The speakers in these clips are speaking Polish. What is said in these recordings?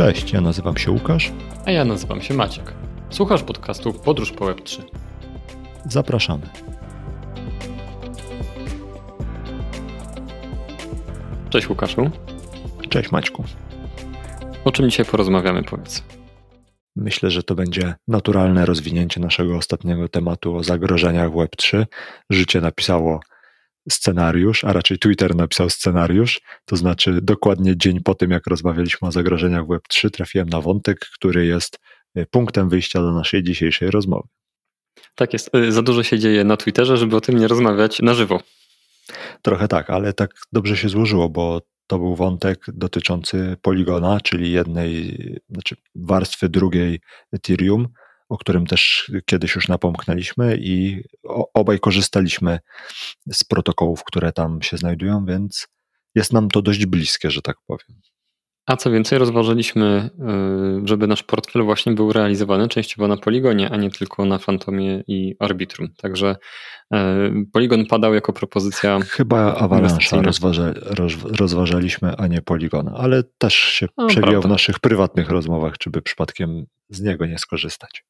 Cześć, ja nazywam się Łukasz. A ja nazywam się Maciek. Słuchasz podcastu Podróż po Web3. Zapraszamy. Cześć Łukaszu. Cześć Maćku. O czym dzisiaj porozmawiamy, powiedz? Myślę, że to będzie naturalne rozwinięcie naszego ostatniego tematu o zagrożeniach Web3. Życie napisało scenariusz, a raczej Twitter napisał scenariusz, to znaczy dokładnie dzień po tym, jak rozmawialiśmy o zagrożeniach Web3, trafiłem na wątek, który jest e, punktem wyjścia do naszej dzisiejszej rozmowy. Tak jest. E, za dużo się dzieje na Twitterze, żeby o tym nie rozmawiać na żywo. Trochę tak, ale tak dobrze się złożyło, bo to był wątek dotyczący Poligona, czyli jednej, znaczy warstwy drugiej Ethereum, o którym też kiedyś już napomknęliśmy i obaj korzystaliśmy z protokołów, które tam się znajdują, więc jest nam to dość bliskie, że tak powiem. A co więcej, rozważyliśmy, y, żeby nasz portfel właśnie był realizowany częściowo na Poligonie, a nie tylko na Fantomie i Arbitrum. Także y, Poligon padał jako propozycja. Chyba Avalanche'a rozważa, rozważaliśmy, a nie Poligona, ale też się no, przewijał w naszych prywatnych rozmowach, czy by przypadkiem z niego nie skorzystać.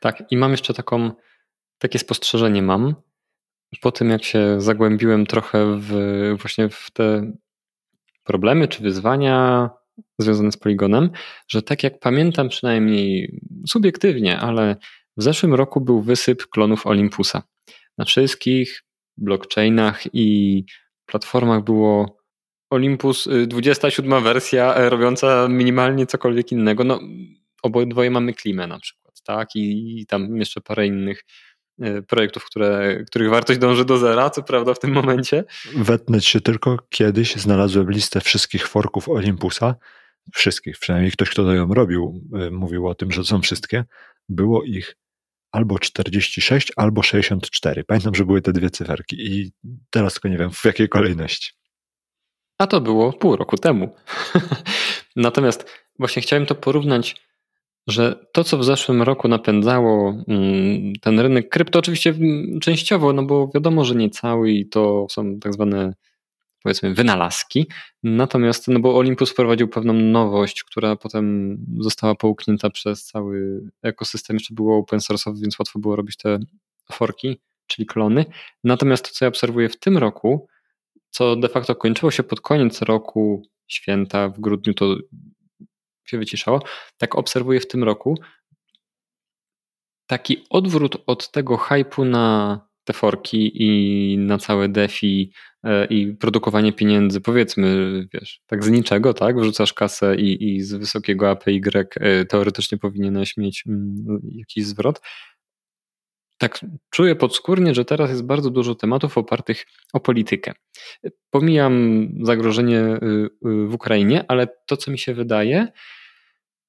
Tak, i mam jeszcze taką, takie spostrzeżenie mam, po tym jak się zagłębiłem trochę w, właśnie w te problemy czy wyzwania związane z poligonem, że tak jak pamiętam przynajmniej subiektywnie, ale w zeszłym roku był wysyp klonów Olympusa. Na wszystkich blockchainach i platformach było Olympus 27 y, wersja e, robiąca minimalnie cokolwiek innego. No, obydwoje mamy klimę na przykład, tak? I, i tam jeszcze parę innych e, projektów, które, których wartość dąży do zera, co prawda w tym momencie. Wetnę się tylko, kiedyś znalazłem listę wszystkich forków Olympusa, wszystkich, przynajmniej ktoś, kto to ją robił, e, mówił o tym, że są wszystkie. Było ich albo 46, albo 64. Pamiętam, że były te dwie cyferki i teraz tylko nie wiem w jakiej kolejności. A to było pół roku temu. Natomiast właśnie chciałem to porównać że to, co w zeszłym roku napędzało mm, ten rynek krypto, oczywiście częściowo, no bo wiadomo, że nie cały i to są tak zwane powiedzmy wynalazki. Natomiast, no bo Olympus wprowadził pewną nowość, która potem została połknięta przez cały ekosystem. Jeszcze było open source'owy, więc łatwo było robić te forki, czyli klony. Natomiast to, co ja obserwuję w tym roku, co de facto kończyło się pod koniec roku, święta w grudniu, to się wyciszało, tak obserwuję w tym roku taki odwrót od tego hypu na te forki i na całe DeFi e, i produkowanie pieniędzy, powiedzmy, wiesz, tak z niczego, tak, wrzucasz kasę i, i z wysokiego APY e, teoretycznie powinieneś mieć mm, jakiś zwrot. Tak czuję podskórnie, że teraz jest bardzo dużo tematów opartych o politykę. Pomijam zagrożenie y, y, w Ukrainie, ale to, co mi się wydaje,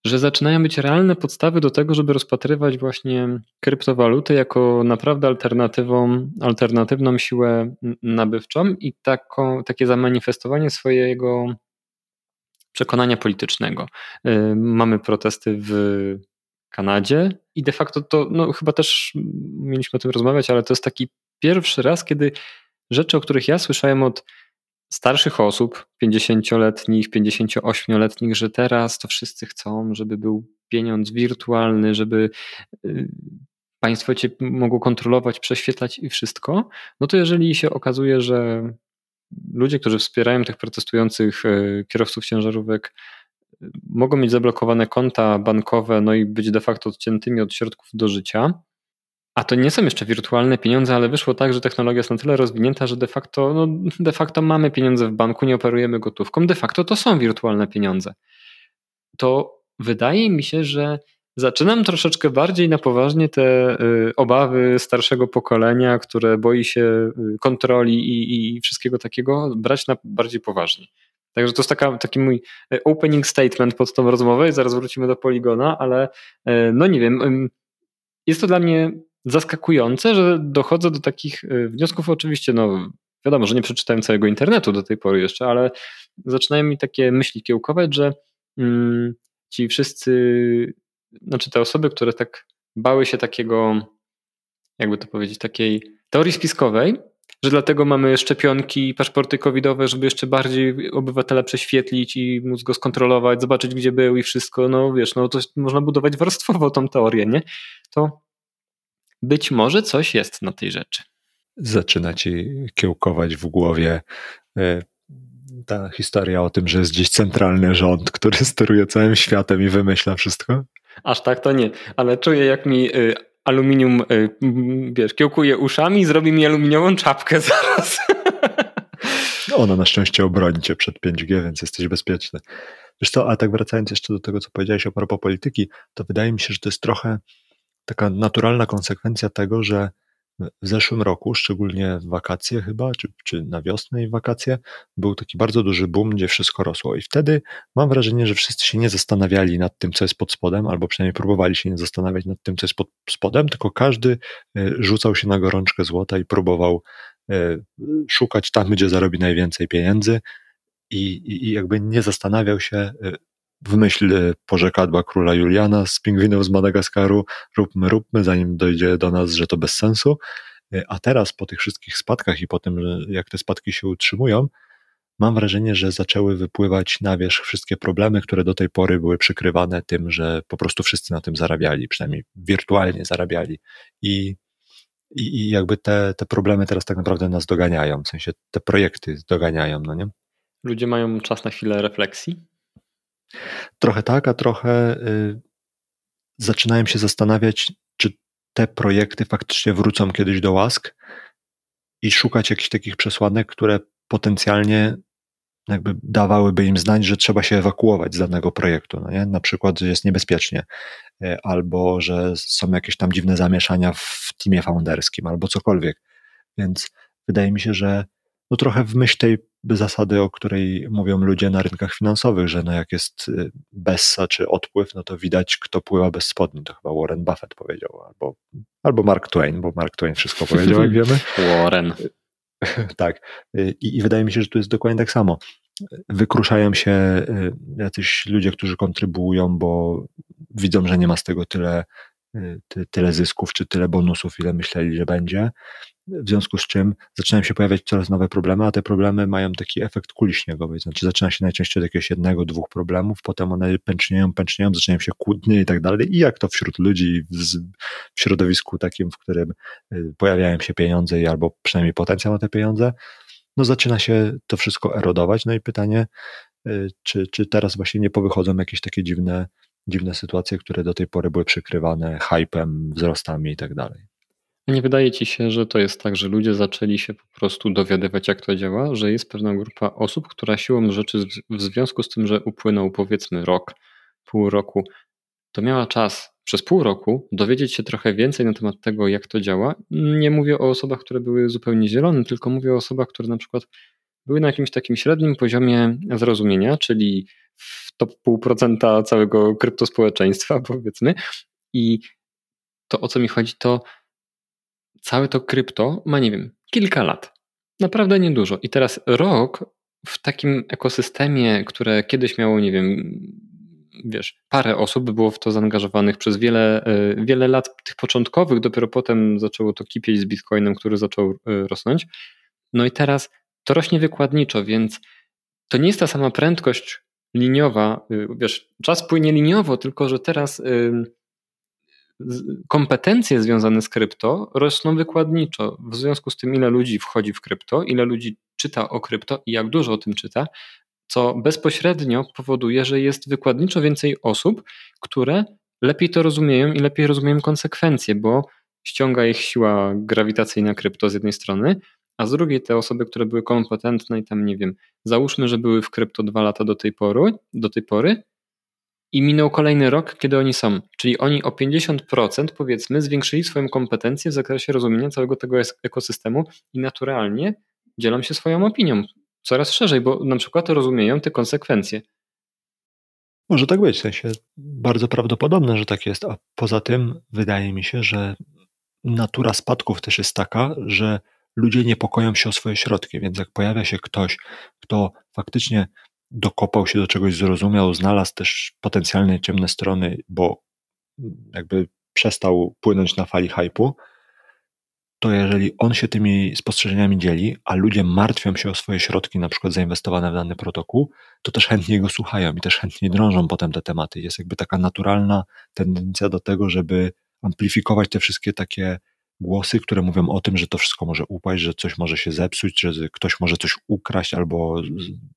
że zaczynają być realne podstawy do tego, żeby rozpatrywać właśnie kryptowaluty jako naprawdę alternatywą, alternatywną siłę nabywczą i takie zamanifestowanie swojego przekonania politycznego. Y, mamy protesty w Kanadzie. I de facto to, no chyba też mieliśmy o tym rozmawiać, ale to jest taki pierwszy raz, kiedy rzeczy, o których ja słyszałem od starszych osób, 50-letnich, 58-letnich, że teraz to wszyscy chcą, żeby był pieniądz wirtualny, żeby y, państwo cię mogło kontrolować, prześwietlać i wszystko, no to jeżeli się okazuje, że ludzie, którzy wspierają tych protestujących y, kierowców ciężarówek, mogą mieć zablokowane konta bankowe, no i być de facto odciętymi od środków do życia, a to nie są jeszcze wirtualne pieniądze, ale wyszło tak, że technologia jest na tyle rozwinięta, że de facto, no, de facto mamy pieniądze w banku, nie operujemy gotówką. De facto to są wirtualne pieniądze. To wydaje mi się, że zaczynam troszeczkę bardziej na poważnie te y, obawy starszego pokolenia, które boi się y, kontroli i, i wszystkiego takiego, brać na bardziej poważnie. Także to jest taka, taki mój y, opening statement pod tą rozmowę i zaraz wrócimy do Poligona, ale no nie wiem, jest to dla mnie zaskakujące, że dochodzę do takich y, wniosków. Oczywiście, no wiadomo, że nie przeczytałem całego internetu do tej pory jeszcze, ale zaczynają mi takie myśli kiełkować, że mm, ci wszyscy, znaczy te osoby, które tak bały się takiego, jakby to powiedzieć, takiej teorii spiskowej, że dlatego mamy szczepionki i paszporty covidowe, żeby jeszcze bardziej obywatela prześwietlić i móc go skontrolować, zobaczyć gdzie był i wszystko, no wiesz, no to można budować warstwowo tą teorię, nie? To być może coś jest na tej rzeczy. Zaczyna ci kiełkować w głowie e, ta historia o tym, że jest gdzieś centralny rząd, który steruje całym światem i wymyśla wszystko? Aż tak to nie, ale czuję jak mi y, aluminium, y, wiesz, kiełkuje uszami i zrobi mi aluminiową czapkę zaraz. No ona na szczęście obroni cię przed 5G, więc jesteś bezpieczny. Wiesz co, a tak wracając jeszcze do tego, co powiedziałeś a propos polityki, to wydaje mi się, że to jest trochę taka naturalna konsekwencja tego, że w zeszłym roku, szczególnie w wakacje chyba, czy, czy na wiosnę i wakacje, był taki bardzo duży boom, gdzie wszystko rosło. I wtedy mam wrażenie, że wszyscy się nie zastanawiali nad tym, co jest pod spodem, albo przynajmniej próbowali się nie zastanawiać nad tym, co jest pod spodem, tylko każdy e, rzucał się na gorączkę złota i próbował e, szukać tam, gdzie zarobi najwięcej pieniędzy. I, i, jakby nie zastanawiał się, e, w myśl porzekadła króla Juliana z pingwinów z Madagaskaru, róbmy, róbmy, zanim dojdzie do nas, że to bez sensu. A teraz po tych wszystkich spadkach i po tym, jak te spadki się utrzymują, mam wrażenie, że zaczęły wypływać na wierzch wszystkie problemy, które do tej pory były przykrywane tym, że po prostu wszyscy na tym zarabiali, przynajmniej wirtualnie zarabiali. I, i, i jakby te, te problemy teraz tak naprawdę nas doganiają, w sensie te projekty doganiają, no nie? Ludzie mają czas na chwilę refleksji? Trochę tak, a trochę y, zaczynałem się zastanawiać, czy te projekty faktycznie wrócą kiedyś do łask i szukać jakichś takich przesłanek, które potencjalnie jakby dawałyby im znać, że trzeba się ewakuować z danego projektu. No nie? Na przykład, że jest niebezpiecznie, y, albo że są jakieś tam dziwne zamieszania w teamie founderskim, albo cokolwiek. Więc wydaje mi się, że no trochę w myśl tej zasady, o której mówią ludzie na rynkach finansowych, że no jak jest y, bessa czy odpływ, no to widać, kto pływa bez spodni. To chyba Warren Buffett powiedział, albo, albo Mark Twain, bo Mark Twain wszystko powiedział, jak wiemy. Warren. tak. Y, I, I wydaje mi się, że tu jest dokładnie tak samo. Wykruszają się y, jacyś ludzie, którzy kontrybuują, bo widzą, że nie ma z tego tyle, tyle zysków czy tyle bonusów, ile myśleli, że będzie w związku z czym zaczynają się pojawiać coraz nowe problemy, a te problemy mają taki efekt kuli śniegowej, znaczy zaczyna się najczęściej od jakiegoś jednego, dwóch problemów, potem one pęcznieją, pęcznieją, zaczynają się kłótnie i tak dalej i jak to wśród ludzi w środowisku takim, w którym y, pojawiają się pieniądze i albo przynajmniej potencjał na te pieniądze, no zaczyna się to wszystko erodować, no i pytanie, y, czy, czy teraz właśnie nie powychodzą jakieś takie dziwne, dziwne sytuacje, które do tej pory były przykrywane hypem, wzrostami i tak dalej. Nie wydaje ci się, że to jest tak, że ludzie zaczęli się po prostu dowiadywać, jak to działa, że jest pewna grupa osób, która siłą rzeczy w związku z tym, że upłynął powiedzmy rok, pół roku, to miała czas przez pół roku dowiedzieć się trochę więcej na temat tego, jak to działa. Nie mówię o osobach, które były zupełnie zielone, tylko mówię o osobach, które na przykład były na jakimś takim średnim poziomie zrozumienia, czyli w top pół procenta całego kryptospołeczeństwa, powiedzmy. I to, o co mi chodzi, to całe to krypto ma, nie wiem, kilka lat. Naprawdę niedużo. I teraz rok w takim ekosystemie, które kiedyś miało, nie wiem, wiesz, parę osób było w to zaangażowanych przez wiele, e, wiele lat tych początkowych, dopiero potem zaczęło to kipieć z Bitcoinem, który zaczął e, rosnąć. No i teraz to rośnie wykładniczo, więc to nie jest ta sama prędkość liniowa, y, wiesz, czas płynie liniowo, tylko że teraz kompetencje związane z krypto rosną wykładniczo. W związku z tym, ile ludzi wchodzi w krypto, ile ludzi czyta o krypto i jak dużo o tym czyta, co bezpośrednio powoduje, że jest wykładniczo więcej osób, które lepiej to rozumieją i lepiej rozumieją konsekwencje, bo ściąga ich siła grawitacyjna krypto z jednej strony, a z drugiej te osoby, które były kompetentne i tam nie wiem, załóżmy, że były w krypto dwa lata do tej pory, do tej pory i minął kolejny rok, kiedy oni są. Czyli oni o 50% powiedzmy zwiększyli swoją kompetencję w zakresie rozumienia całego tego ekosystemu i naturalnie dzielą się swoją opinią coraz szerzej, bo na przykład rozumieją te konsekwencje. Może tak być, w sensie bardzo prawdopodobne, że tak jest, a poza tym wydaje mi się, że natura spadków też jest taka, że ludzie niepokoją się o swoje środki, więc jak pojawia się ktoś, kto faktycznie dokopał się do czegoś, zrozumiał, znalazł też potencjalne ciemne strony, bo jakby przestał płynąć na fali hypu, to jeżeli on się tymi spostrzeżeniami dzieli, a ludzie martwią się o swoje środki, na przykład zainwestowane w dany protokół, to też chętnie go słuchają i też chętnie drążą potem te tematy. Jest jakby taka naturalna tendencja do tego, żeby amplifikować te wszystkie takie głosy, które mówią o tym, że to wszystko może upaść, że coś może się zepsuć, że ktoś może coś ukraść albo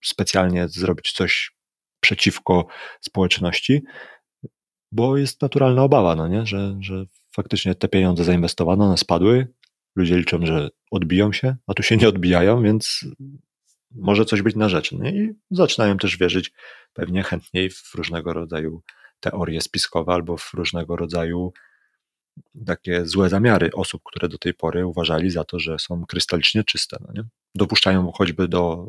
specjalnie zrobić coś przeciwko społeczności, bo jest naturalna obawa, no nie? Że, że faktycznie te pieniądze zainwestowano, one spadły, ludzie liczą, że odbiją się, a tu się nie odbijają, więc może coś być na rzecz. No i zaczynają też wierzyć pewnie chętniej w różnego rodzaju teorie spiskowe albo w różnego rodzaju takie złe zamiary osób, które do tej pory uważali za to, że są krystalicznie czyste. No nie? Dopuszczają choćby do,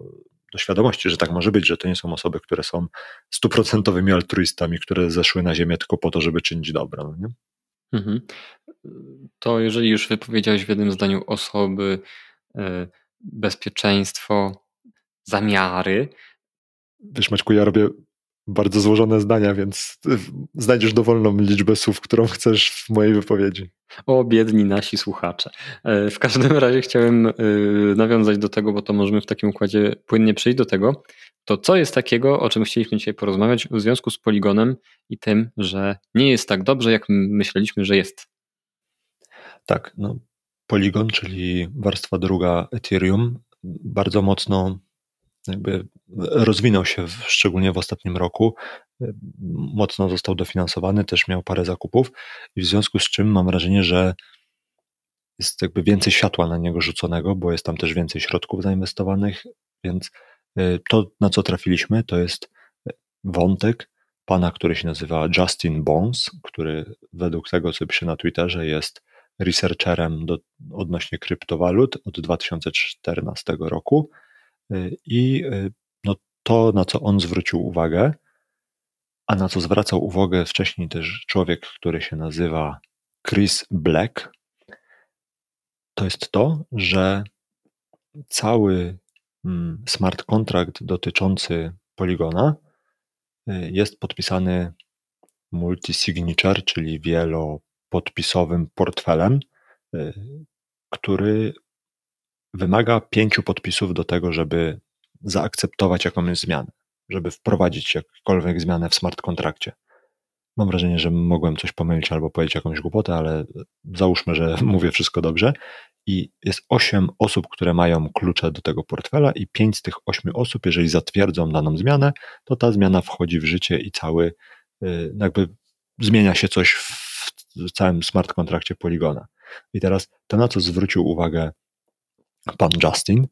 do świadomości, że tak może być, że to nie są osoby, które są stuprocentowymi altruistami, które zeszły na ziemię tylko po to, żeby czynić dobro. No nie? Mhm. To jeżeli już wypowiedziałeś w jednym zdaniu osoby, e, bezpieczeństwo, zamiary. Wiesz, Maćku, ja robię bardzo złożone zdania, więc znajdziesz dowolną liczbę słów, którą chcesz w mojej wypowiedzi. O, biedni nasi słuchacze. E, w każdym razie chciałem e, nawiązać do tego, bo to możemy w takim układzie płynnie przejść do tego, to co jest takiego, o czym chcieliśmy dzisiaj porozmawiać w związku z poligonem i tym, że nie jest tak dobrze, jak myśleliśmy, że jest. Tak, no, Polygon, czyli warstwa druga Ethereum, bardzo mocno jakby rozwinął się, w, szczególnie w ostatnim roku. Mocno został dofinansowany, też miał parę zakupów i w związku z czym mam wrażenie, że jest jakby więcej światła na niego rzuconego, bo jest tam też więcej środków zainwestowanych, więc y, to, na co trafiliśmy, to jest wątek pana, który się nazywa Justin Bones, który według tego, co pisze na Twitterze, jest researcherem do, odnośnie kryptowalut od 2014 roku i y, no, to, na co on zwrócił uwagę, a na co zwracał uwagę wcześniej też człowiek, który się nazywa Chris Black, to jest to, że cały mm, smart contract dotyczący Poligona y, jest podpisany multi-signature, czyli wielo podpisowym portfelem, y, który wymaga pięciu podpisów do tego, żeby zaakceptować jakąś zmianę, żeby wprowadzić jakąkolwiek zmianę w smart kontrakcie. Mam wrażenie, że mogłem coś pomylić albo powiedzieć jakąś głupotę, ale załóżmy, że mówię wszystko dobrze. I jest osiem osób, które mają klucze do tego portfela, i pięć z tych ośmiu osób, jeżeli zatwierdzą daną zmianę, to ta zmiana wchodzi w życie i cały, y, jakby zmienia się coś w całym smart kontrakcie Poligona. I teraz to, na co zwrócił uwagę pan Justin,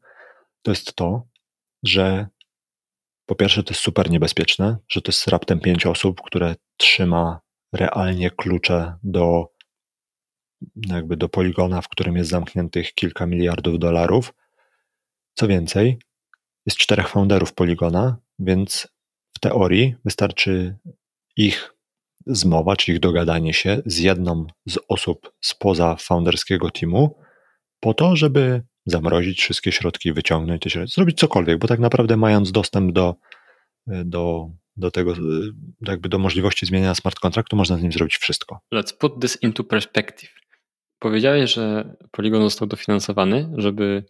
to jest to, że po pierwsze to jest super niebezpieczne, że to jest raptem pięć osób, które trzyma realnie klucze do jakby do poligona, w którym jest zamkniętych kilka miliardów dolarów. Co więcej, jest czterech founderów poligona, więc w teorii wystarczy ich zmowa, czyli dogadanie się z jedną z osób spoza founderskiego teamu, po to, żeby zamrozić wszystkie środki, wyciągnąć te środki, zrobić cokolwiek, bo tak naprawdę mając dostęp do, do, do tego, jakby do możliwości zmieniania smart kontraktu, można z nim zrobić wszystko. Let's put this into perspective. Powiedziałeś, że Polygon został dofinansowany, żeby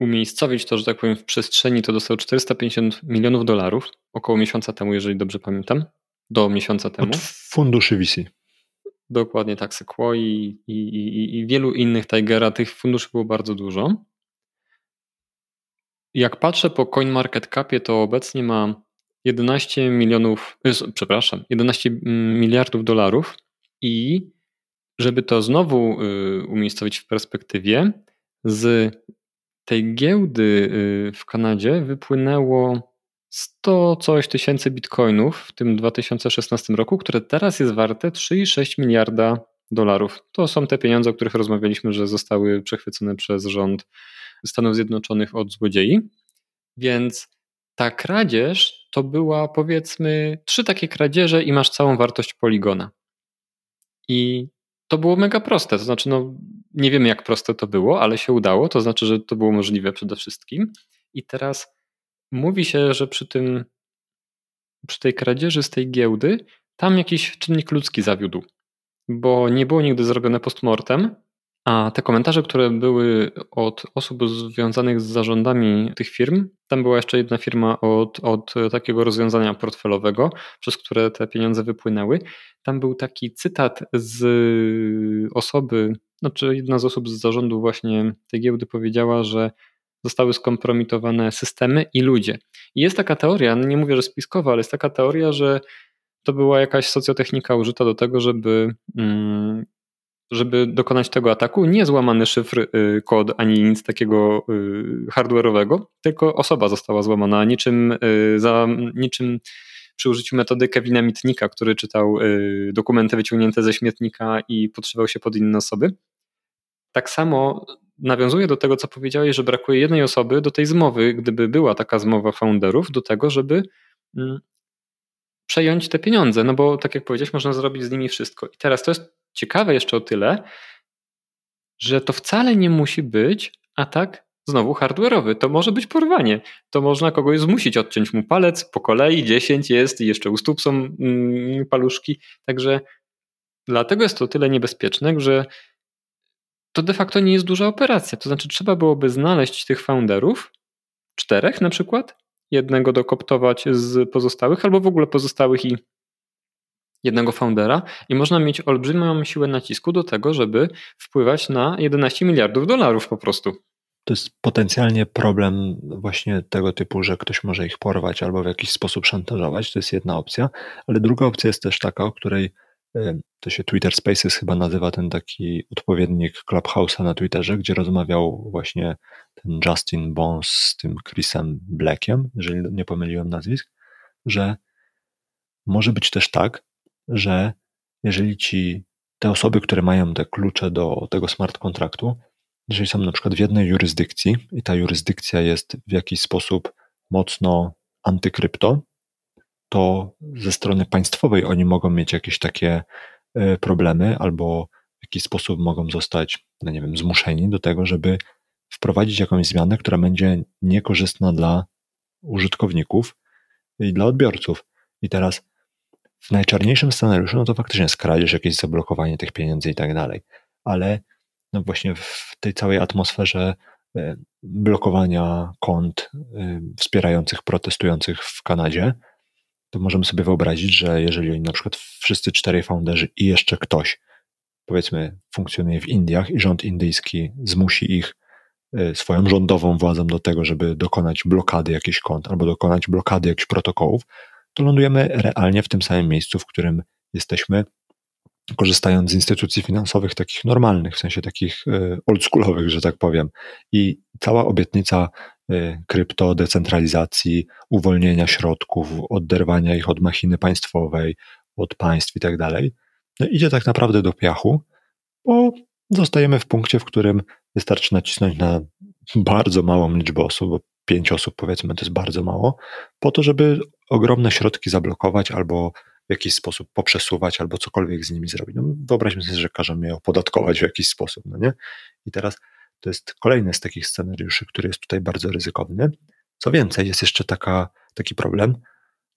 umiejscowić to, że tak powiem, w przestrzeni, to dostał 450 milionów dolarów, około miesiąca temu, jeżeli dobrze pamiętam do miesiąca temu. Od funduszy VC. Dokładnie tak, Sequoia i, i, i, i wielu innych Tigera. Tych funduszy było bardzo dużo. Jak patrzę po CoinMarketCapie, to obecnie ma 11 milionów, e, przepraszam, 11 mm, miliardów dolarów i żeby to znowu y, umiejscowić w perspektywie, z tej giełdy y, w Kanadzie wypłynęło 100 coś tysięcy bitcoinów w tym 2016 roku, które teraz jest warte 3,6 miliarda dolarów. To są te pieniądze, o których rozmawialiśmy, że zostały przechwycone przez rząd Stanów Zjednoczonych od złodziei. Więc ta kradzież to była powiedzmy trzy takie kradzieże i masz całą wartość poligona. I to było mega proste. To znaczy, no, nie wiemy jak proste to było, ale się udało. To znaczy, że to było możliwe przede wszystkim. I teraz Mówi się, że przy tym, przy tej kradzieży z tej giełdy, tam jakiś czynnik ludzki zawiódł, bo nie było nigdy zrobione postmortem, A te komentarze, które były od osób związanych z zarządami tych firm, tam była jeszcze jedna firma od, od takiego rozwiązania portfelowego, przez które te pieniądze wypłynęły. Tam był taki cytat z osoby, znaczy jedna z osób z zarządu właśnie tej giełdy powiedziała, że zostały skompromitowane systemy i ludzie. I jest taka teoria, nie mówię, że spiskowa, ale jest taka teoria, że to była jakaś socjotechnika użyta do tego, żeby mm, żeby dokonać tego ataku, nie złamany szyfr, y, kod ani nic takiego y, hardware'owego, tylko osoba została złamana, niczym, y, za, niczym przy użyciu metody Kevina Mitnika, który czytał dokumenty wyciągnięte ze śmietnika i podszywał się pod inne osoby. Tak samo nawiązuje do tego, co powiedziałeś, że brakuje jednej osoby do tej zmowy, gdyby była taka zmowa founderów, do tego, żeby mm, przejąć te pieniądze, no bo tak jak powiedziałeś, można zrobić z nimi wszystko. I teraz to jest ciekawe jeszcze o tyle, że to wcale nie musi być atak znowu hardware'owy. To może być porwanie. To można kogoś zmusić, odciąć mu palec, po kolei 10 jest i jeszcze u stóp są mm, paluszki. Także dlatego jest to tyle niebezpieczne, że to de facto nie jest duża operacja. To znaczy trzeba byłoby znaleźć tych founderów, czterech na przykład, jednego dokoptować z pozostałych, albo w ogóle pozostałych i jednego foundera i można mieć olbrzymią siłę nacisku do tego, żeby wpływać na 11 miliardów dolarów po prostu. To jest potencjalnie problem właśnie tego typu, że ktoś może ich porwać albo w jakiś sposób szantażować. To jest jedna opcja, ale druga opcja jest też taka, o której e, to się Twitter Spaces chyba nazywa ten taki odpowiednik Clubhouse'a na Twitterze, gdzie rozmawiał właśnie ten Justin Bones z tym Chrisem Blackiem, jeżeli nie pomyliłem nazwisk, że może być też tak, że jeżeli ci te osoby, które mają te klucze do tego smart kontraktu, jeżeli są na przykład w jednej jurysdykcji i ta jurysdykcja jest w jakiś sposób mocno antykrypto, to ze strony państwowej oni mogą mieć jakieś takie e, problemy albo w jakiś sposób mogą zostać, no nie wiem, zmuszeni do tego, żeby wprowadzić jakąś zmianę, która będzie niekorzystna dla użytkowników i dla odbiorców. I teraz w najczarniejszym scenariuszu, no to faktycznie jest jakieś zablokowanie tych pieniędzy i tak dalej. Ale no właśnie w tej całej atmosferze e, blokowania kont e, wspierających protestujących w Kanadzie, to możemy sobie wyobrazić, że jeżeli oni na przykład wszyscy czterej founderzy i jeszcze ktoś, powiedzmy, funkcjonuje w Indiach i rząd indyjski zmusi ich e, swoją rządową władzą do tego, żeby dokonać blokady jakichś kont albo dokonać blokady jakichś protokołów, to lądujemy realnie w tym samym miejscu, w którym jesteśmy, korzystając z instytucji finansowych takich normalnych, w sensie takich e, oldschoolowych, że tak powiem. I cała obietnica e, krypto, decentralizacji, uwolnienia środków, oderwania ich od machiny państwowej, od państw i tak dalej, no idzie tak naprawdę do piachu, bo zostajemy w punkcie, w którym wystarczy nacisnąć na bardzo małą liczbę osób, bo pięć osób powiedzmy to jest bardzo mało, po to, żeby ogromne środki zablokować albo w jakiś sposób poprzesuwać, albo cokolwiek z nimi zrobić. No, wyobraźmy sobie, że każą je opodatkować w jakiś sposób, no nie? I teraz to jest kolejny z takich scenariuszy, który jest tutaj bardzo ryzykowny. Co więcej, jest jeszcze taka, taki problem,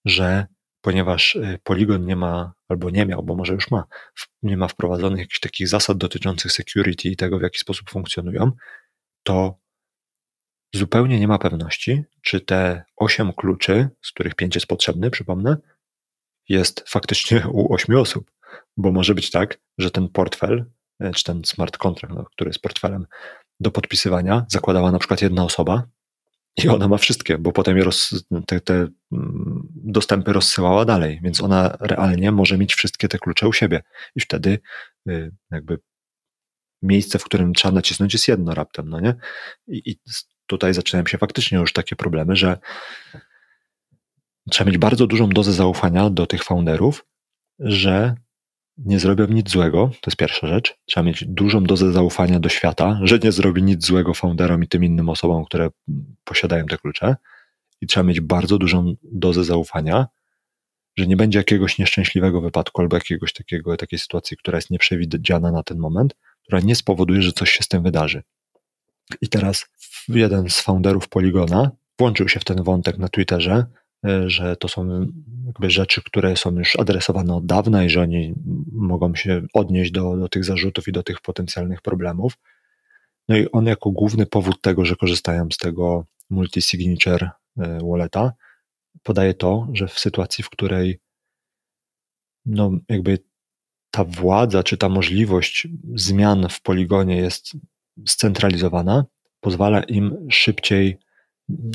że ponieważ y, Polygon nie ma, albo nie miał, bo może już ma, nie ma wprowadzonych jakichś takich zasad dotyczących security i tego, w jaki sposób funkcjonują, to zupełnie nie ma pewności, czy te 8 kluczy, z których 5 jest potrzebny, przypomnę, jest faktycznie u 8 osób. Bo może być tak, że ten portfel, e, czy ten smart contract, no, który jest portfelem do podpisywania, zakładała na przykład jedna osoba i ona ma wszystkie, bo potem je roz, te, te mm, dostępy rozsyłała dalej, więc ona realnie może mieć wszystkie te klucze u siebie i wtedy y, jakby miejsce, w którym trzeba nacisnąć jest jedno raptem, no nie? I, i tutaj zaczynają się faktycznie już takie problemy, że trzeba mieć bardzo dużą dozę zaufania do tych founderów, że nie zrobią nic złego, to jest pierwsza rzecz. Trzeba mieć dużą dozę zaufania do świata, że nie zrobi nic złego founderom i tym innym osobom, które posiadają te klucze. I trzeba mieć bardzo dużą dozę zaufania, że nie będzie jakiegoś nieszczęśliwego wypadku albo jakiegoś takiego, takiej sytuacji, która jest nieprzewidziana na ten moment, która nie spowoduje, że coś się z tym wydarzy. I teraz jeden z founderów Poligona włączył się w ten wątek na Twitterze, że to są jakby rzeczy, które są już adresowane od dawna i że oni mogą się odnieść do, do tych zarzutów i do tych potencjalnych problemów. No i on jako główny powód tego, że korzystają z tego multi-signature e, walleta, podaje to, że w sytuacji, w której no jakby ta władza czy ta możliwość zmian w poligonie jest scentralizowana, pozwala im szybciej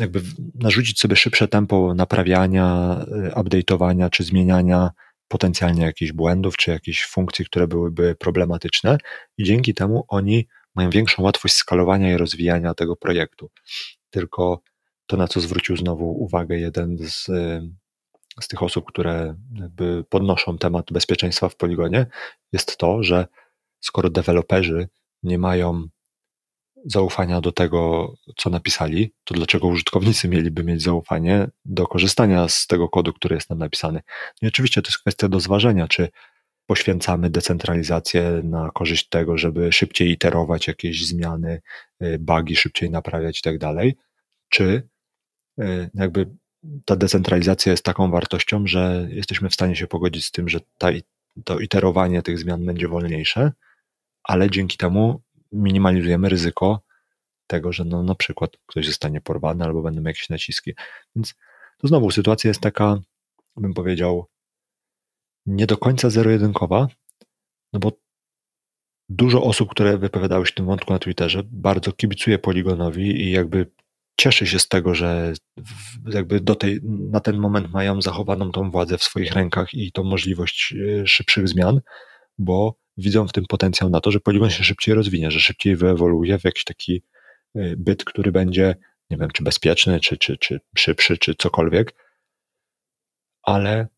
jakby narzucić sobie szybsze tempo naprawiania, y, update'owania czy zmieniania potencjalnie jakichś błędów czy jakichś funkcji, które byłyby problematyczne i dzięki temu oni mają większą łatwość skalowania i rozwijania tego projektu. Tylko to, na co zwrócił znowu uwagę jeden z, y, z tych osób, które jakby podnoszą temat bezpieczeństwa w poligonie, jest to, że skoro deweloperzy nie mają zaufania do tego, co napisali, to dlaczego użytkownicy mieliby mieć zaufanie do korzystania z tego kodu, który jest nam napisany? No i oczywiście to jest kwestia do zważenia, czy poświęcamy decentralizację na korzyść tego, żeby szybciej iterować jakieś zmiany, y, bugi szybciej naprawiać i tak dalej, czy y, jakby ta decentralizacja jest taką wartością, że jesteśmy w stanie się pogodzić z tym, że ta, to iterowanie tych zmian będzie wolniejsze, ale dzięki temu minimalizujemy ryzyko tego, że no, na przykład ktoś zostanie porwany albo będą jakieś naciski. Więc to znowu sytuacja jest taka, bym powiedział, nie do końca zero-jedynkowa, no bo dużo osób, które wypowiadały się w tym wątku na Twitterze, bardzo kibicuje Poligonowi i jakby cieszy się z tego, że jakby do tej, na ten moment mają zachowaną tą władzę w swoich rękach i tą możliwość e, szybszych zmian, bo widzą w tym potencjał na to, że poligon się szybciej rozwinie, że szybciej wyewoluuje w jakiś taki y, byt, który będzie, nie wiem, czy bezpieczny, czy, czy, czy szybszy, czy cokolwiek, ale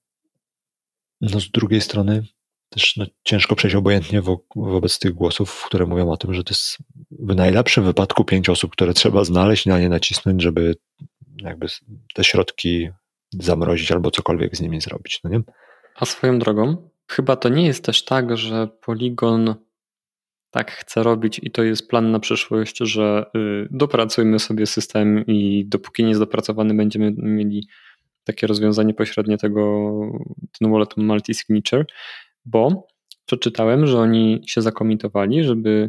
no z drugiej strony też no, ciężko przejść obojętnie wo wobec tych głosów, które mówią o tym, że to jest w najlepszym wypadku pięć osób, które trzeba znaleźć na nie nacisnąć, żeby jakby te środki zamrozić albo cokolwiek z nimi zrobić. No nie? A swoją drogą, Chyba to nie jest też tak, że Polygon tak chce robić i to jest plan na przyszłość, że y, dopracujmy sobie system i dopóki nie jest dopracowany, będziemy mieli takie rozwiązanie pośrednie tego, ten wallet multi-signature, bo przeczytałem, że oni się zakomitowali, żeby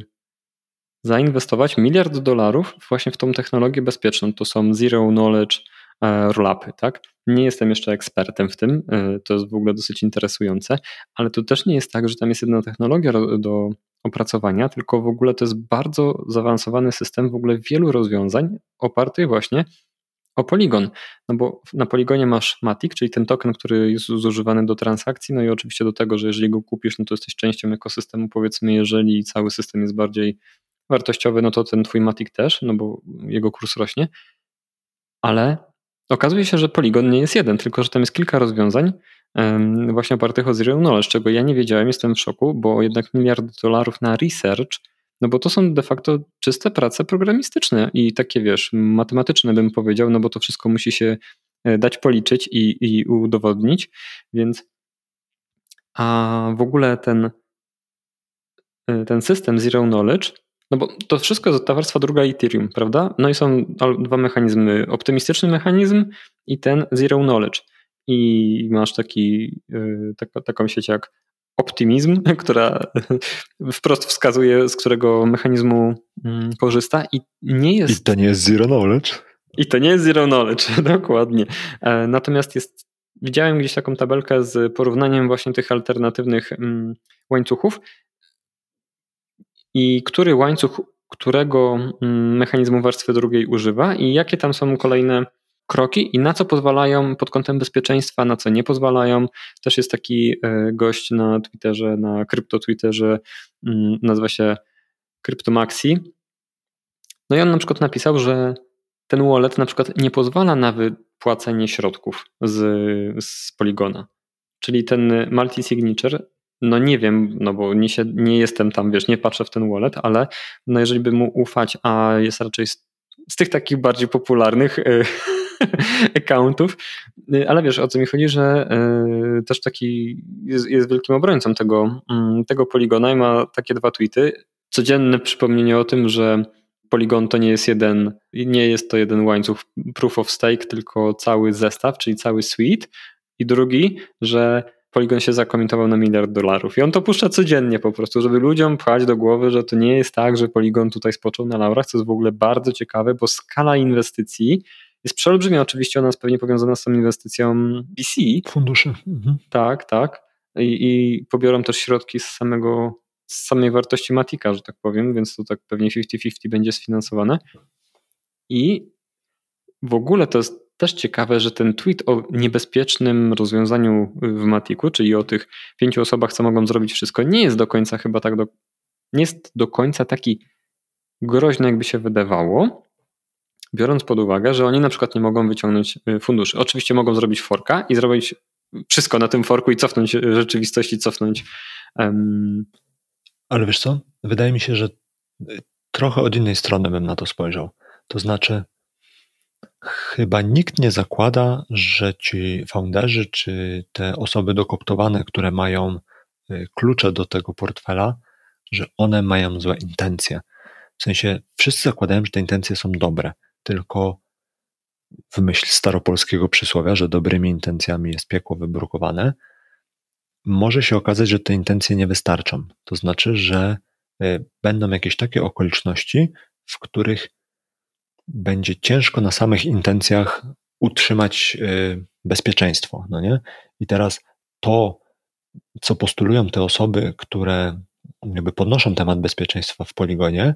zainwestować miliard dolarów właśnie w tą technologię bezpieczną. To są zero knowledge E, rolapy, tak? Nie jestem jeszcze ekspertem w tym, e, to jest w ogóle dosyć interesujące, ale to też nie jest tak, że tam jest jedna technologia do opracowania, tylko w ogóle to jest bardzo zaawansowany system w ogóle wielu rozwiązań opartych właśnie o Polygon. No bo na Polygonie masz Matic, czyli ten token, który jest zużywany do transakcji, no i oczywiście do tego, że jeżeli go kupisz, no to jesteś częścią ekosystemu, powiedzmy, jeżeli cały system jest bardziej wartościowy, no to ten twój Matic też, no bo jego kurs rośnie, ale Okazuje się, że Polygon nie jest jeden, tylko że tam jest kilka rozwiązań właśnie opartych o Zero Knowledge, czego ja nie wiedziałem, jestem w szoku, bo jednak miliard dolarów na research, no bo to są de facto czyste prace programistyczne i takie, wiesz, matematyczne bym powiedział, no bo to wszystko musi się e, dać policzyć i, i udowodnić, więc a w ogóle ten, e, ten system Zero Knowledge no bo to wszystko jest ta warstwa druga Ethereum, prawda? No i są dwa mechanizmy. Optymistyczny mechanizm i ten zero knowledge. I masz taki, y, tak, taką sieć jak optymizm, która wprost wskazuje, z którego mechanizmu mm, korzysta i nie jest... I to nie jest zero knowledge. I to nie jest zero knowledge, dokładnie. E, natomiast jest, widziałem gdzieś taką tabelkę z porównaniem właśnie tych alternatywnych mm, łańcuchów i który łańcuch którego mm, mechanizmu warstwy drugiej używa i jakie tam są kolejne kroki i na co pozwalają pod kątem bezpieczeństwa, na co nie pozwalają. Też jest taki e, gość na Twitterze, na krypto Twitterze, mm, nazywa się Cryptomaxi. No i on na przykład napisał, że ten wallet na przykład nie pozwala na wypłacenie środków z, z Poligona. Czyli ten multi-signature no nie wiem, no bo nie, się, nie jestem tam, wiesz, nie patrzę w ten wallet, ale no jeżeli by mu ufać, a jest raczej z, z tych takich bardziej popularnych y, accountów, y, ale wiesz o co mi chodzi, że y, też taki jest, jest wielkim obrońcą tego, mm, tego poligona i ma takie dwa tweety. Codzienne przypomnienie o tym, że Polygon to nie jest jeden, nie jest to jeden łańcuch proof of stake, tylko cały zestaw, czyli cały suite. I drugi, że Polygon się zakomitował na miliard dolarów. I on to puszcza codziennie po prostu, żeby ludziom pchać do głowy, że to nie jest tak, że Polygon tutaj spoczął na laurach, co jest w ogóle bardzo ciekawe, bo skala inwestycji jest przeolbrzymia. Oczywiście ona jest pewnie powiązana z tą inwestycją VC. Funduszy. Mhm. Tak, tak. I, I pobiorą też środki z samego z samej wartości Matika, że tak powiem, więc to tak pewnie 50-50 będzie sfinansowane. I w ogóle to jest też ciekawe, że ten tweet o niebezpiecznym rozwiązaniu w Matiku, czyli o tych pięciu osobach, co mogą zrobić wszystko, nie jest do końca chyba tak do, nie jest do końca taki groźny, jakby się wydawało, biorąc pod uwagę, że oni na przykład nie mogą wyciągnąć y, funduszy. Oczywiście mogą zrobić forka i zrobić wszystko na tym forku i cofnąć rzeczywistość i cofnąć um, ale wiesz co? Wydaje mi się, że y, trochę od innej strony bym na to spojrzał. To znaczy, chyba nikt nie zakłada, że ci founderzy czy te osoby dokoptowane, które mają y, klucze do tego portfela, że one mają złe intencje. W sensie wszyscy zakładają, że te intencje są dobre, tylko w myśl staropolskiego przysłowia, że dobrymi intencjami jest piekło wybrukowane, może się okazać, że te intencje nie wystarczą. To znaczy, że e, będą jakieś takie okoliczności, w których będzie ciężko na samych intencjach utrzymać e, bezpieczeństwo. No nie? I teraz to, co postulują te osoby, które jakby podnoszą temat bezpieczeństwa w poligonie,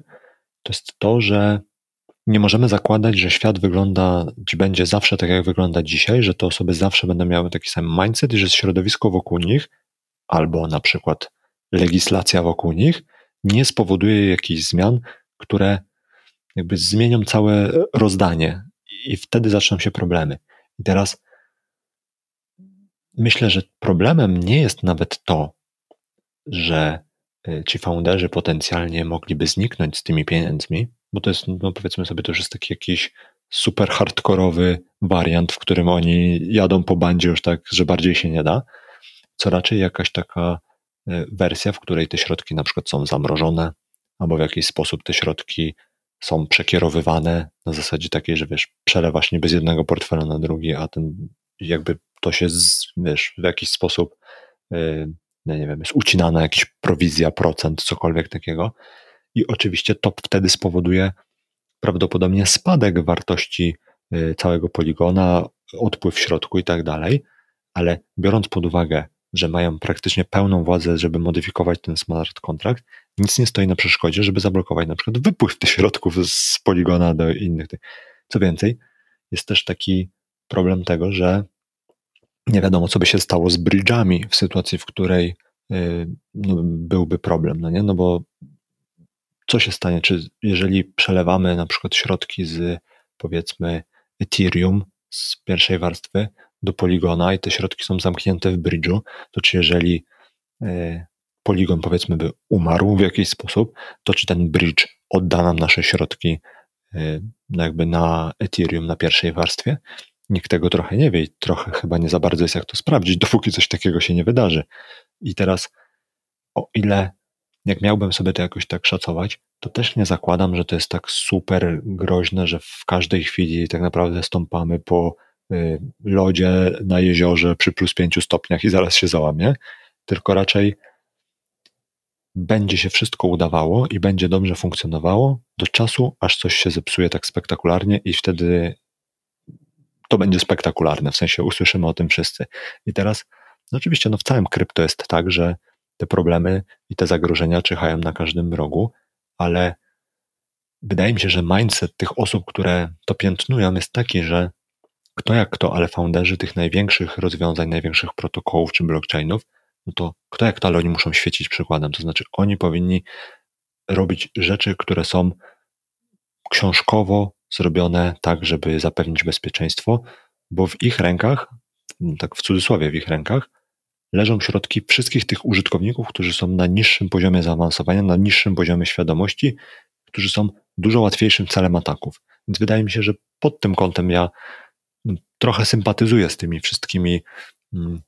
to jest to, że nie możemy zakładać, że świat wygląda, będzie zawsze tak, jak wygląda dzisiaj, że te osoby zawsze będą miały taki sam mindset i że środowisko wokół nich albo na przykład legislacja wokół nich nie spowoduje jakichś zmian, które jakby zmienią całe rozdanie i wtedy zaczną się problemy. I teraz myślę, że problemem nie jest nawet to, że y, ci founderzy potencjalnie mogliby zniknąć z tymi pieniędzmi, bo to jest, no powiedzmy sobie, to już jest taki jakiś super hardkorowy wariant, w którym oni jadą po bandzie już tak, że bardziej się nie da, co raczej jakaś taka e, wersja, w której te środki na przykład są zamrożone, albo w jakiś sposób te środki są przekierowywane na zasadzie takiej, że wiesz, przelewasz niby z jednego portfela na drugi, a ten jakby to się, z, wiesz, w jakiś sposób yy, nie wiem, jest ucinana jakaś prowizja, procent, cokolwiek takiego. I oczywiście to wtedy spowoduje prawdopodobnie spadek wartości e, całego poligona, odpływ środku i tak dalej, ale biorąc pod uwagę że mają praktycznie pełną władzę, żeby modyfikować ten smart contract, nic nie stoi na przeszkodzie, żeby zablokować na przykład wypływ tych środków z poligona do innych. Co więcej, jest też taki problem tego, że nie wiadomo, co by się stało z bridge'ami w sytuacji, w której yy, no, byłby problem, no nie? No bo co się stanie, czy jeżeli przelewamy na przykład środki z powiedzmy Ethereum z pierwszej warstwy do poligona i te środki są zamknięte w bridge'u, to czy jeżeli e, poligon powiedzmy by umarł w jakiś sposób, to czy ten bridge odda nam nasze środki no jakby na Ethereum na pierwszej warstwie? Nikt tego trochę nie wie i trochę chyba nie za bardzo jest jak to sprawdzić, dopóki coś takiego się nie wydarzy. I teraz o ile jak miałbym sobie to jakoś tak szacować, to też nie zakładam, że to jest tak super groźne, że w każdej chwili tak naprawdę stąpamy po Y, lodzie na jeziorze przy plus 5 stopniach i zaraz się załamie, tylko raczej będzie się wszystko udawało i będzie dobrze funkcjonowało do czasu, aż coś się zepsuje tak spektakularnie i wtedy to będzie spektakularne, w sensie usłyszymy o tym wszyscy. I teraz, no oczywiście, no w całym krypto jest tak, że te problemy i te zagrożenia czyhają na każdym rogu, ale wydaje mi się, że mindset tych osób, które to piętnują, jest taki, że kto jak kto, ale founderzy tych największych rozwiązań, największych protokołów czy blockchainów, no to kto jak ale oni muszą świecić przykładem. To znaczy, oni powinni robić rzeczy, które są książkowo zrobione tak, żeby zapewnić bezpieczeństwo, bo w ich rękach, tak w cudzysłowie w ich rękach, leżą środki wszystkich tych użytkowników, którzy są na niższym poziomie zaawansowania, na niższym poziomie świadomości, którzy są dużo łatwiejszym celem ataków. Więc wydaje mi się, że pod tym kątem ja trochę sympatyzuję z tymi wszystkimi, mm,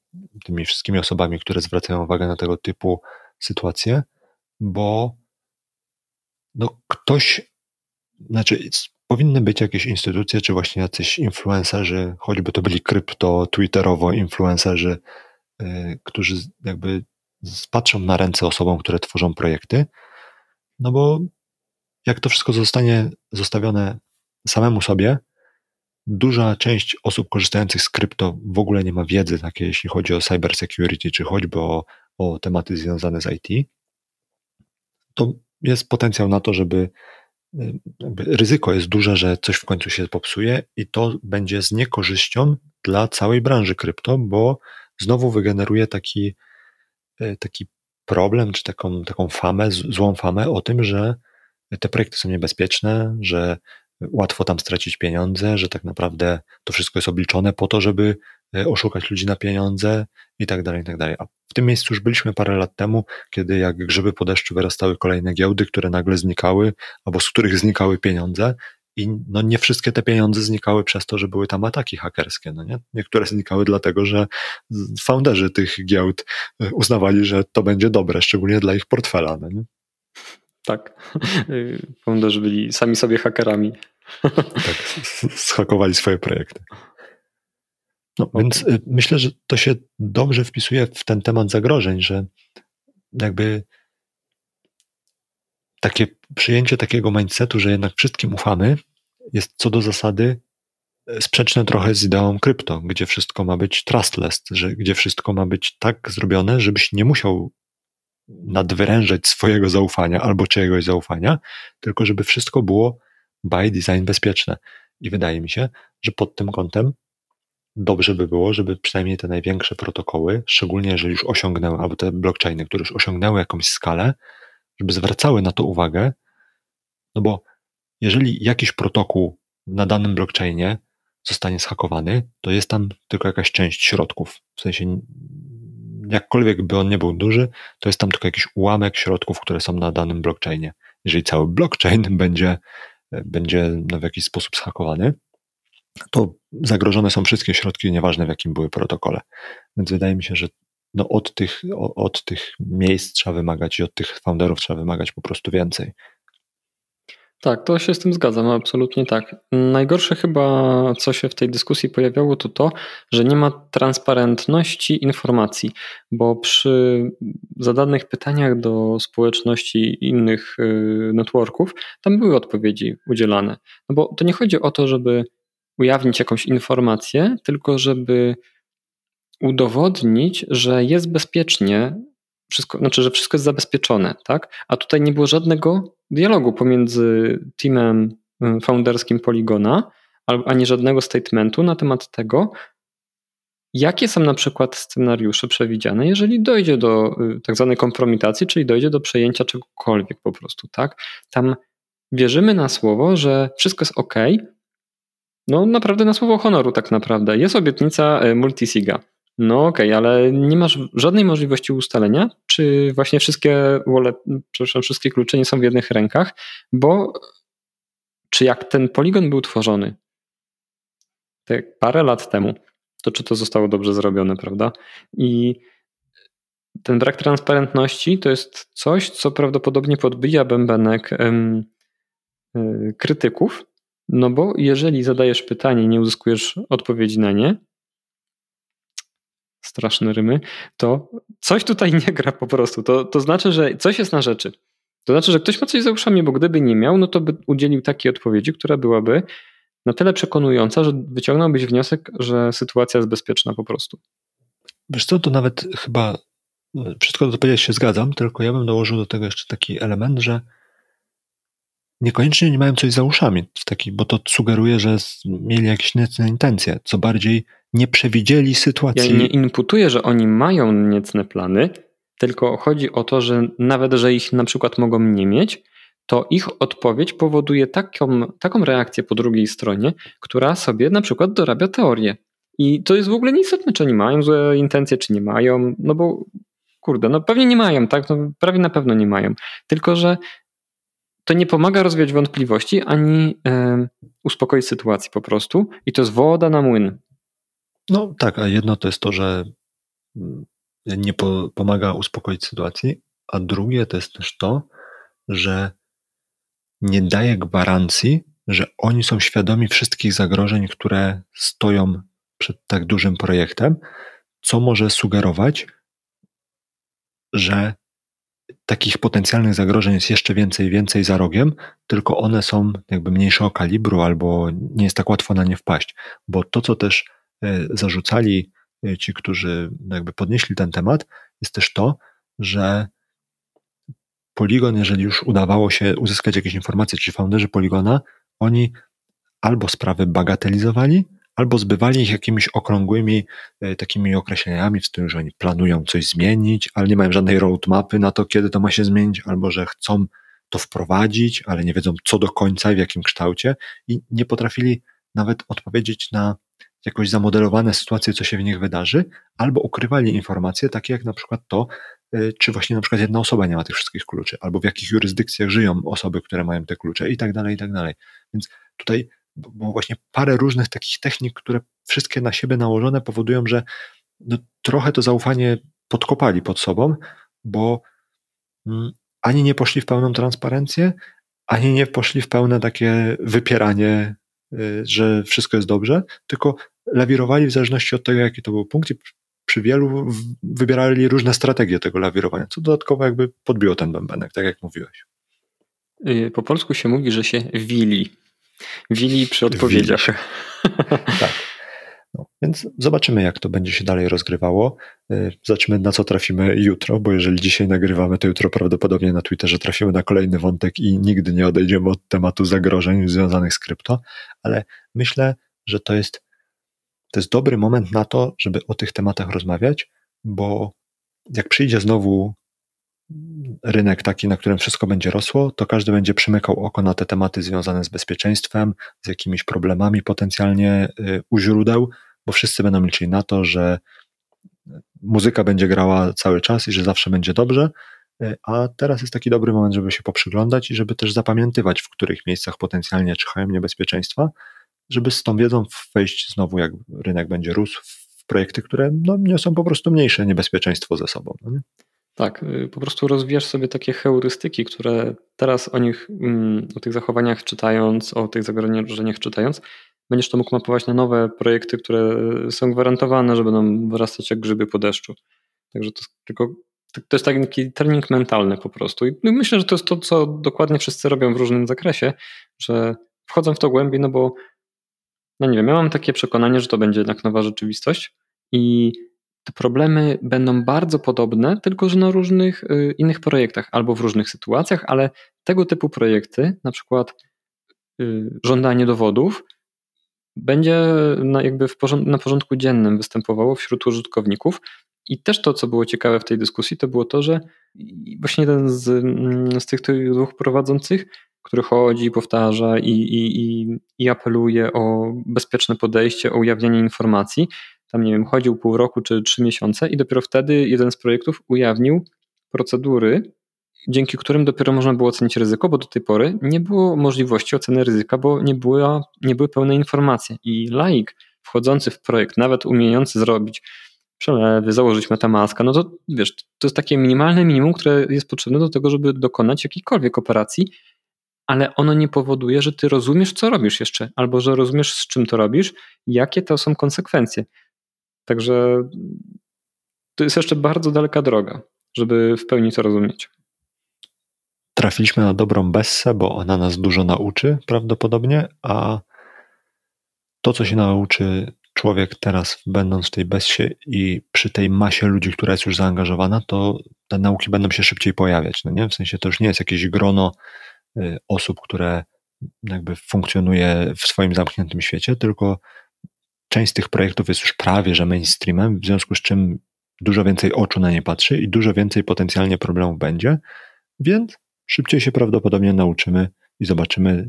tymi wszystkimi osobami, które zwracają uwagę na tego typu sytuacje, bo no, ktoś znaczy powinny być jakieś instytucje, czy właśnie jacyś influencerzy, choćby to byli krypto, twitterowo influencerzy, yy, którzy jakby patrzą na ręce osobom, które tworzą projekty, no bo jak to wszystko zostanie zostawione samemu sobie, duża część osób korzystających z krypto w ogóle nie ma wiedzy takiej, jeśli chodzi o cybersecurity, czy choćby o, o tematy związane z IT, to jest potencjał na to, żeby ryzyko jest duże, że coś w końcu się popsuje i to będzie z niekorzyścią dla całej branży krypto, bo znowu wygeneruje taki, e, taki problem, czy taką, taką famę, złą famę o tym, że te projekty są niebezpieczne, że łatwo tam stracić pieniądze, że tak naprawdę to wszystko jest obliczone po to, żeby e, oszukać ludzi na pieniądze i tak dalej, i tak dalej. A w tym miejscu już byliśmy parę lat temu, kiedy jak grzyby po deszczu wyrastały kolejne giełdy, które nagle znikały, albo z których znikały pieniądze i no nie wszystkie te pieniądze znikały przez to, że były tam ataki hakerskie. No nie? Niektóre znikały dlatego, że founderzy tych giełd e, uznawali, że to będzie dobre, szczególnie dla ich portfela. No nie? Tak. Founderzy byli sami sobie hakerami. Tak, schakowali swoje projekty. No, okay. Więc y, myślę, że to się dobrze wpisuje w ten temat zagrożeń, że jakby takie przyjęcie takiego mindsetu, że jednak wszystkim ufamy, jest co do zasady y, sprzeczne trochę z ideą krypto, gdzie wszystko ma być trustless, że, gdzie wszystko ma być tak zrobione, żebyś nie musiał nadwyrężać swojego zaufania albo czyjegoś zaufania, tylko żeby wszystko było by design bezpieczne. I wydaje mi się, że pod tym kątem dobrze by było, żeby przynajmniej te największe protokoły, szczególnie jeżeli już osiągnęły, albo te blockchainy, które już osiągnęły jakąś skalę, żeby zwracały na to uwagę, no bo jeżeli jakiś protokół na danym blockchainie zostanie zhakowany, to jest tam tylko jakaś część środków. W sensie jakkolwiek by on nie był duży, to jest tam tylko jakiś ułamek środków, które są na danym blockchainie. Jeżeli cały blockchain będzie, będzie no w jakiś sposób zhakowany, to zagrożone są wszystkie środki, nieważne w jakim były protokole. Więc wydaje mi się, że no od, tych, od tych miejsc trzeba wymagać i od tych founderów trzeba wymagać po prostu więcej. Tak, to się z tym zgadzam, absolutnie tak. Najgorsze chyba, co się w tej dyskusji pojawiało, to to, że nie ma transparentności informacji, bo przy zadanych pytaniach do społeczności innych y, networków, tam były odpowiedzi udzielane. No bo to nie chodzi o to, żeby ujawnić jakąś informację, tylko żeby udowodnić, że jest bezpiecznie wszystko, znaczy, że wszystko jest zabezpieczone, tak? A tutaj nie było żadnego dialogu pomiędzy teamem y, founderskim Poligona, ani żadnego statementu na temat tego, jakie są na przykład scenariusze przewidziane, jeżeli dojdzie do y, tak zwanej kompromitacji, czyli dojdzie do przejęcia czegokolwiek po prostu, tak? Tam wierzymy na słowo, że wszystko jest ok. No naprawdę na słowo honoru tak naprawdę. Jest obietnica y, multisiga. No okej, okay, ale nie masz żadnej możliwości ustalenia, czy właśnie wszystkie wallet, przepraszam, wszystkie klucze nie są w jednych rękach, bo czy jak ten poligon był tworzony te parę lat temu, to czy to zostało dobrze zrobione, prawda? I ten brak transparentności to jest coś, co prawdopodobnie podbija bębenek ym, y, krytyków, no bo jeżeli zadajesz pytanie nie uzyskujesz odpowiedzi na nie, straszne rymy, to coś tutaj nie gra po prostu. To, to znaczy, że coś jest na rzeczy. To znaczy, że ktoś ma coś za uszami, bo gdyby nie miał, no to by udzielił takiej odpowiedzi, która byłaby na tyle przekonująca, że wyciągnąłbyś wniosek, że sytuacja jest bezpieczna po prostu. Wiesz co, to nawet chyba wszystko do powiedzieć się zgadzam, tylko ja bym dołożył do tego jeszcze taki element, że niekoniecznie nie mają coś za uszami, taki, bo to sugeruje, że mieli jakieś niecne intencje. Co bardziej nie przewidzieli sytuacji. Ja nie imputuję, że oni mają niecne plany, tylko chodzi o to, że nawet, że ich na przykład mogą nie mieć, to ich odpowiedź powoduje taką, taką reakcję po drugiej stronie, która sobie na przykład dorabia teorię. I to jest w ogóle nieistotne, czy oni mają złe intencje, czy nie mają, no bo kurde, no pewnie nie mają, tak? No, prawie na pewno nie mają. Tylko, że to nie pomaga rozwiać wątpliwości ani e, uspokoić sytuacji po prostu. I to jest woda na młyn. No tak, a jedno to jest to, że mm, nie po, pomaga uspokoić sytuacji, a drugie to jest też to, że nie daje gwarancji, że oni są świadomi wszystkich zagrożeń, które stoją przed tak dużym projektem, co może sugerować, że takich potencjalnych zagrożeń jest jeszcze więcej, więcej za rogiem, tylko one są jakby mniejszego kalibru albo nie jest tak łatwo na nie wpaść. Bo to, co też zarzucali e, ci, którzy jakby podnieśli ten temat, jest też to, że Polygon, jeżeli już udawało się uzyskać jakieś informacje, czy founderzy Polygona, oni albo sprawy bagatelizowali, albo zbywali ich jakimiś okrągłymi e, takimi określeniami w stylu, że oni planują coś zmienić, ale nie mają żadnej roadmapy na to, kiedy to ma się zmienić, albo że chcą to wprowadzić, ale nie wiedzą co do końca i w jakim kształcie i nie potrafili nawet odpowiedzieć na jakoś zamodelowane sytuacje, co się w nich wydarzy, albo ukrywali informacje, takie jak na przykład to, e, czy właśnie na przykład jedna osoba nie ma tych wszystkich kluczy, albo w jakich jurysdykcjach żyją osoby, które mają te klucze i tak dalej, i tak dalej. Więc tutaj bo właśnie parę różnych takich technik, które wszystkie na siebie nałożone powodują, że no, trochę to zaufanie podkopali pod sobą, bo mm, ani nie poszli w pełną transparencję, ani nie poszli w pełne takie wypieranie, y, że wszystko jest dobrze, tylko lawirowali w zależności od tego, jaki to był punkt i przy wielu wybierali różne strategie tego lawirowania, co dodatkowo jakby podbiło ten bębenek, tak jak mówiłeś. Y, po polsku się mówi, że się wili Wili przy odpowiedziach. tak. No, więc zobaczymy, jak to będzie się dalej rozgrywało. Y, zobaczymy, na co trafimy jutro, bo jeżeli dzisiaj nagrywamy, to jutro prawdopodobnie na Twitterze trafimy na kolejny wątek i nigdy nie odejdziemy od tematu zagrożeń związanych z krypto, ale myślę, że to jest, to jest dobry moment na to, żeby o tych tematach rozmawiać, bo jak przyjdzie znowu rynek taki, na którym wszystko będzie rosło, to każdy będzie przymykał oko na te tematy związane z bezpieczeństwem, z jakimiś problemami potencjalnie y, u źródeł, bo wszyscy będą liczyli na to, że muzyka będzie grała cały czas i że zawsze będzie dobrze, y, a teraz jest taki dobry moment, żeby się poprzyglądać i żeby też zapamiętywać, w których miejscach potencjalnie czyhają niebezpieczeństwa, żeby z tą wiedzą wejść znowu, jak rynek będzie rósł, w projekty, które no, niosą po prostu mniejsze niebezpieczeństwo ze sobą. No nie? Tak, y, po prostu rozwijasz sobie takie heurystyki, które teraz o nich, mm, o tych zachowaniach czytając, o tych zagrożeniach czytając, będziesz to mógł mapować na nowe projekty, które są gwarantowane, że będą wyrastać jak grzyby po deszczu. Także to, tylko, to jest taki trening mentalny po prostu. I myślę, że to jest to, co dokładnie wszyscy robią w różnym zakresie, że wchodzą w to głębiej, no bo no nie wiem, ja mam takie przekonanie, że to będzie jednak nowa rzeczywistość i te problemy będą bardzo podobne, tylko że na różnych y, innych projektach albo w różnych sytuacjach, ale tego typu projekty, na przykład y, żądanie dowodów, będzie na, jakby porząd na porządku dziennym występowało wśród użytkowników. I też to, co było ciekawe w tej dyskusji, to było to, że właśnie jeden z, mm, z tych, tych dwóch prowadzących, który chodzi, powtarza i, i, i, i apeluje o bezpieczne podejście, o ujawnianie informacji, tam nie wiem, chodził pół roku czy trzy miesiące i dopiero wtedy jeden z projektów ujawnił procedury, dzięki którym dopiero można było ocenić ryzyko, bo do tej pory nie było możliwości oceny ryzyka, bo nie, była, nie były pełne informacje. I laik wchodzący w projekt, nawet umiejący zrobić przelewy, założyć metamaska, no to wiesz, to jest takie minimalne minimum, które jest potrzebne do tego, żeby dokonać jakiejkolwiek operacji, ale ono nie powoduje, że ty rozumiesz, co robisz jeszcze, albo że rozumiesz, z czym to robisz, jakie to są konsekwencje. Także to jest jeszcze bardzo daleka droga, żeby w pełni to rozumieć. Trafiliśmy na dobrą Bessę, bo ona nas dużo nauczy prawdopodobnie, a to, co się nauczy człowiek teraz, będąc w tej Bessie i przy tej masie ludzi, która jest już zaangażowana, to te nauki będą się szybciej pojawiać. No nie? W sensie to już nie jest jakieś grono osób, które jakby funkcjonuje w swoim zamkniętym świecie, tylko część z tych projektów jest już prawie że mainstreamem, w związku z czym dużo więcej oczu na nie patrzy i dużo więcej potencjalnie problemów będzie, więc szybciej się prawdopodobnie nauczymy i zobaczymy,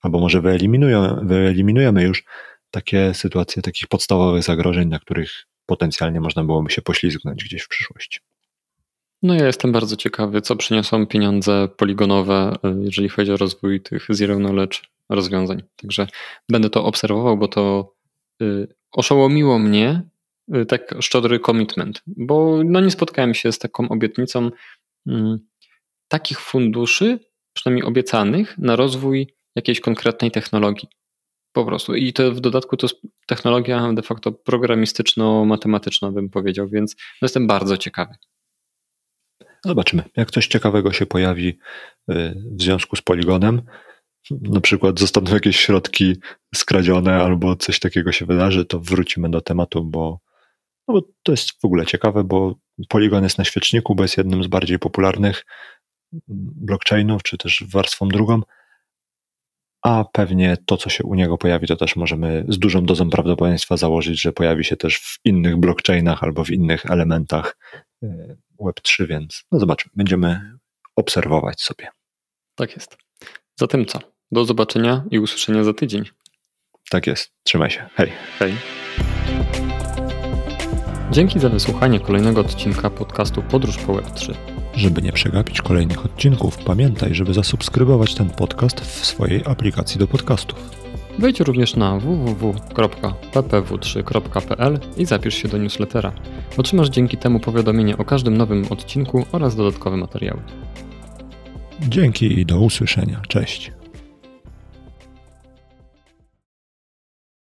albo może wyeliminujemy, wyeliminujemy już takie sytuacje takich podstawowych zagrożeń, na których potencjalnie można byłoby się poślizgnąć gdzieś w przyszłości. No ja jestem bardzo ciekawy, co przyniosą pieniądze poligonowe, jeżeli chodzi o rozwój tych zero knowledge rozwiązań. Także będę to obserwował, bo to Y, oszołomiło mnie y, tak szczodry commitment, bo no nie spotkałem się z taką obietnicą mm, takich funduszy przynajmniej obiecanych, na rozwój jakiejś konkretnej technologii. Po prostu. I to w dodatku to technologia de facto programistyczno-matematyczna, bym powiedział, więc jestem bardzo ciekawy. Zobaczymy. Jak coś ciekawego się pojawi y, w związku z poligonem, na przykład zostaną jakieś środki skradzione albo coś takiego się wydarzy, to wrócimy do tematu, bo, no bo to jest w ogóle ciekawe, bo Polygon jest na świeczniku, bo jest jednym z bardziej popularnych blockchainów, czy też warstwą drugą, a pewnie to, co się u niego pojawi, to też możemy z dużą dozą prawdopodobieństwa założyć, że pojawi się też w innych blockchainach albo w innych elementach Web3, więc no zobaczymy, będziemy obserwować sobie. Tak jest. Zatem co? Do zobaczenia i usłyszenia za tydzień. Tak jest. Trzymaj się. Hej. Hej. Dzięki za wysłuchanie kolejnego odcinka podcastu Podróż po Web3. Żeby nie przegapić kolejnych odcinków, pamiętaj, żeby zasubskrybować ten podcast w swojej aplikacji do podcastów. Wejdź również na www.ppw3.pl i zapisz się do newslettera. Otrzymasz dzięki temu powiadomienie o każdym nowym odcinku oraz dodatkowe materiały. Dzięki i do usłyszenia. Cześć.